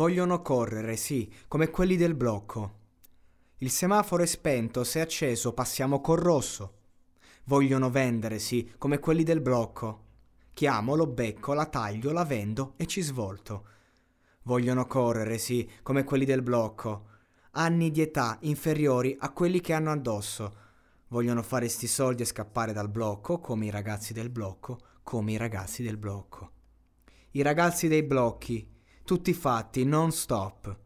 Vogliono correre, sì, come quelli del blocco. Il semaforo è spento, se acceso passiamo col rosso. Vogliono vendere, sì, come quelli del blocco. Chiamo, lo becco, la taglio, la vendo e ci svolto. Vogliono correre, sì, come quelli del blocco. Anni di età inferiori a quelli che hanno addosso. Vogliono fare sti soldi e scappare dal blocco, come i ragazzi del blocco, come i ragazzi del blocco. I ragazzi dei blocchi, tutti fatti non stop.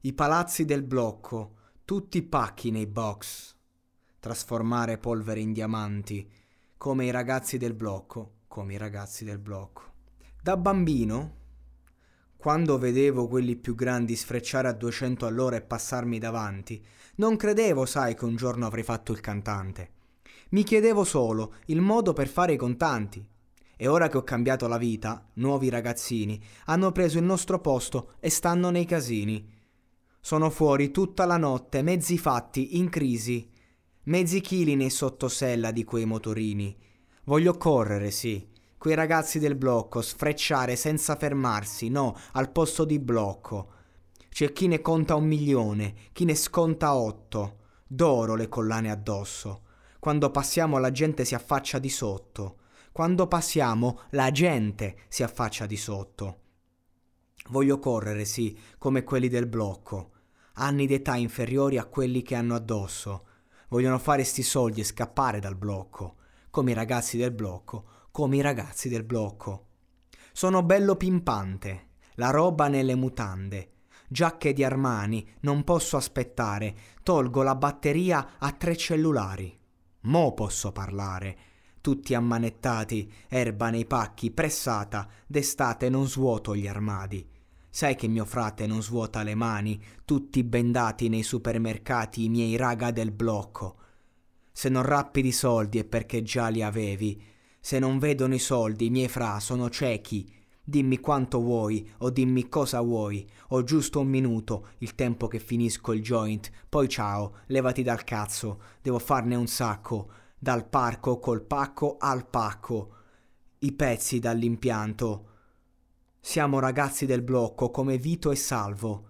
I palazzi del blocco, tutti pacchi nei box. Trasformare polvere in diamanti, come i ragazzi del blocco, come i ragazzi del blocco. Da bambino, quando vedevo quelli più grandi sfrecciare a 200 all'ora e passarmi davanti, non credevo, sai, che un giorno avrei fatto il cantante. Mi chiedevo solo il modo per fare i contanti. E ora che ho cambiato la vita, nuovi ragazzini hanno preso il nostro posto e stanno nei casini. Sono fuori tutta la notte, mezzi fatti, in crisi, mezzi chili nei sottosella di quei motorini. Voglio correre, sì, quei ragazzi del blocco, sfrecciare senza fermarsi, no, al posto di blocco. C'è chi ne conta un milione, chi ne sconta otto, d'oro le collane addosso. Quando passiamo la gente si affaccia di sotto. Quando passiamo, la gente si affaccia di sotto. Voglio correre, sì, come quelli del blocco. Anni d'età inferiori a quelli che hanno addosso. Vogliono fare sti soldi e scappare dal blocco. Come i ragazzi del blocco, come i ragazzi del blocco. Sono bello pimpante, la roba nelle mutande. Giacche di Armani, non posso aspettare, tolgo la batteria a tre cellulari. Mo posso parlare tutti ammanettati, erba nei pacchi, pressata, d'estate non svuoto gli armadi. Sai che mio frate non svuota le mani, tutti bendati nei supermercati i miei raga del blocco. Se non rappi di soldi è perché già li avevi. Se non vedono i soldi, i miei fra sono ciechi. Dimmi quanto vuoi o dimmi cosa vuoi. Ho giusto un minuto, il tempo che finisco il joint. Poi ciao, levati dal cazzo, devo farne un sacco dal parco col pacco al pacco, i pezzi dall'impianto. Siamo ragazzi del blocco come Vito e Salvo.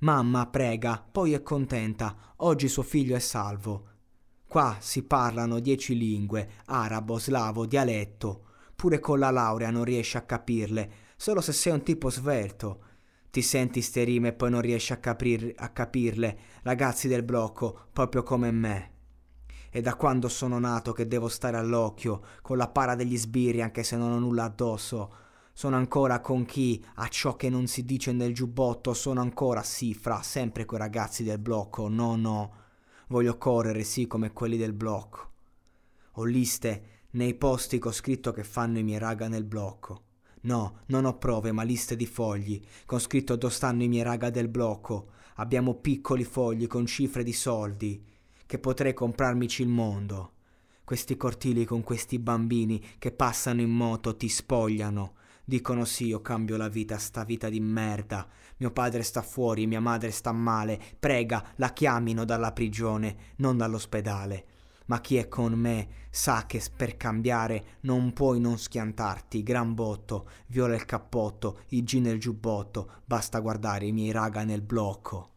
Mamma prega, poi è contenta, oggi suo figlio è salvo. Qua si parlano dieci lingue, arabo, slavo, dialetto. Pure con la laurea non riesci a capirle, solo se sei un tipo svelto. Ti senti ste rime e poi non riesci a, capir- a capirle, ragazzi del blocco, proprio come me. È da quando sono nato che devo stare all'occhio, con la para degli sbirri anche se non ho nulla addosso. Sono ancora con chi ha ciò che non si dice nel giubbotto, sono ancora sì, fra sempre quei ragazzi del blocco, no no. Voglio correre sì come quelli del blocco. Ho liste nei posti che ho scritto che fanno i miei raga nel blocco. No, non ho prove, ma liste di fogli, con scritto dove stanno i miei raga del blocco. Abbiamo piccoli fogli con cifre di soldi che potrei comprarmici il mondo. Questi cortili con questi bambini che passano in moto ti spogliano. Dicono sì, io cambio la vita, sta vita di merda. Mio padre sta fuori, mia madre sta male. Prega, la chiamino dalla prigione, non dall'ospedale. Ma chi è con me sa che per cambiare non puoi non schiantarti. Gran botto, viola il cappotto, i G nel giubbotto. Basta guardare i miei raga nel blocco.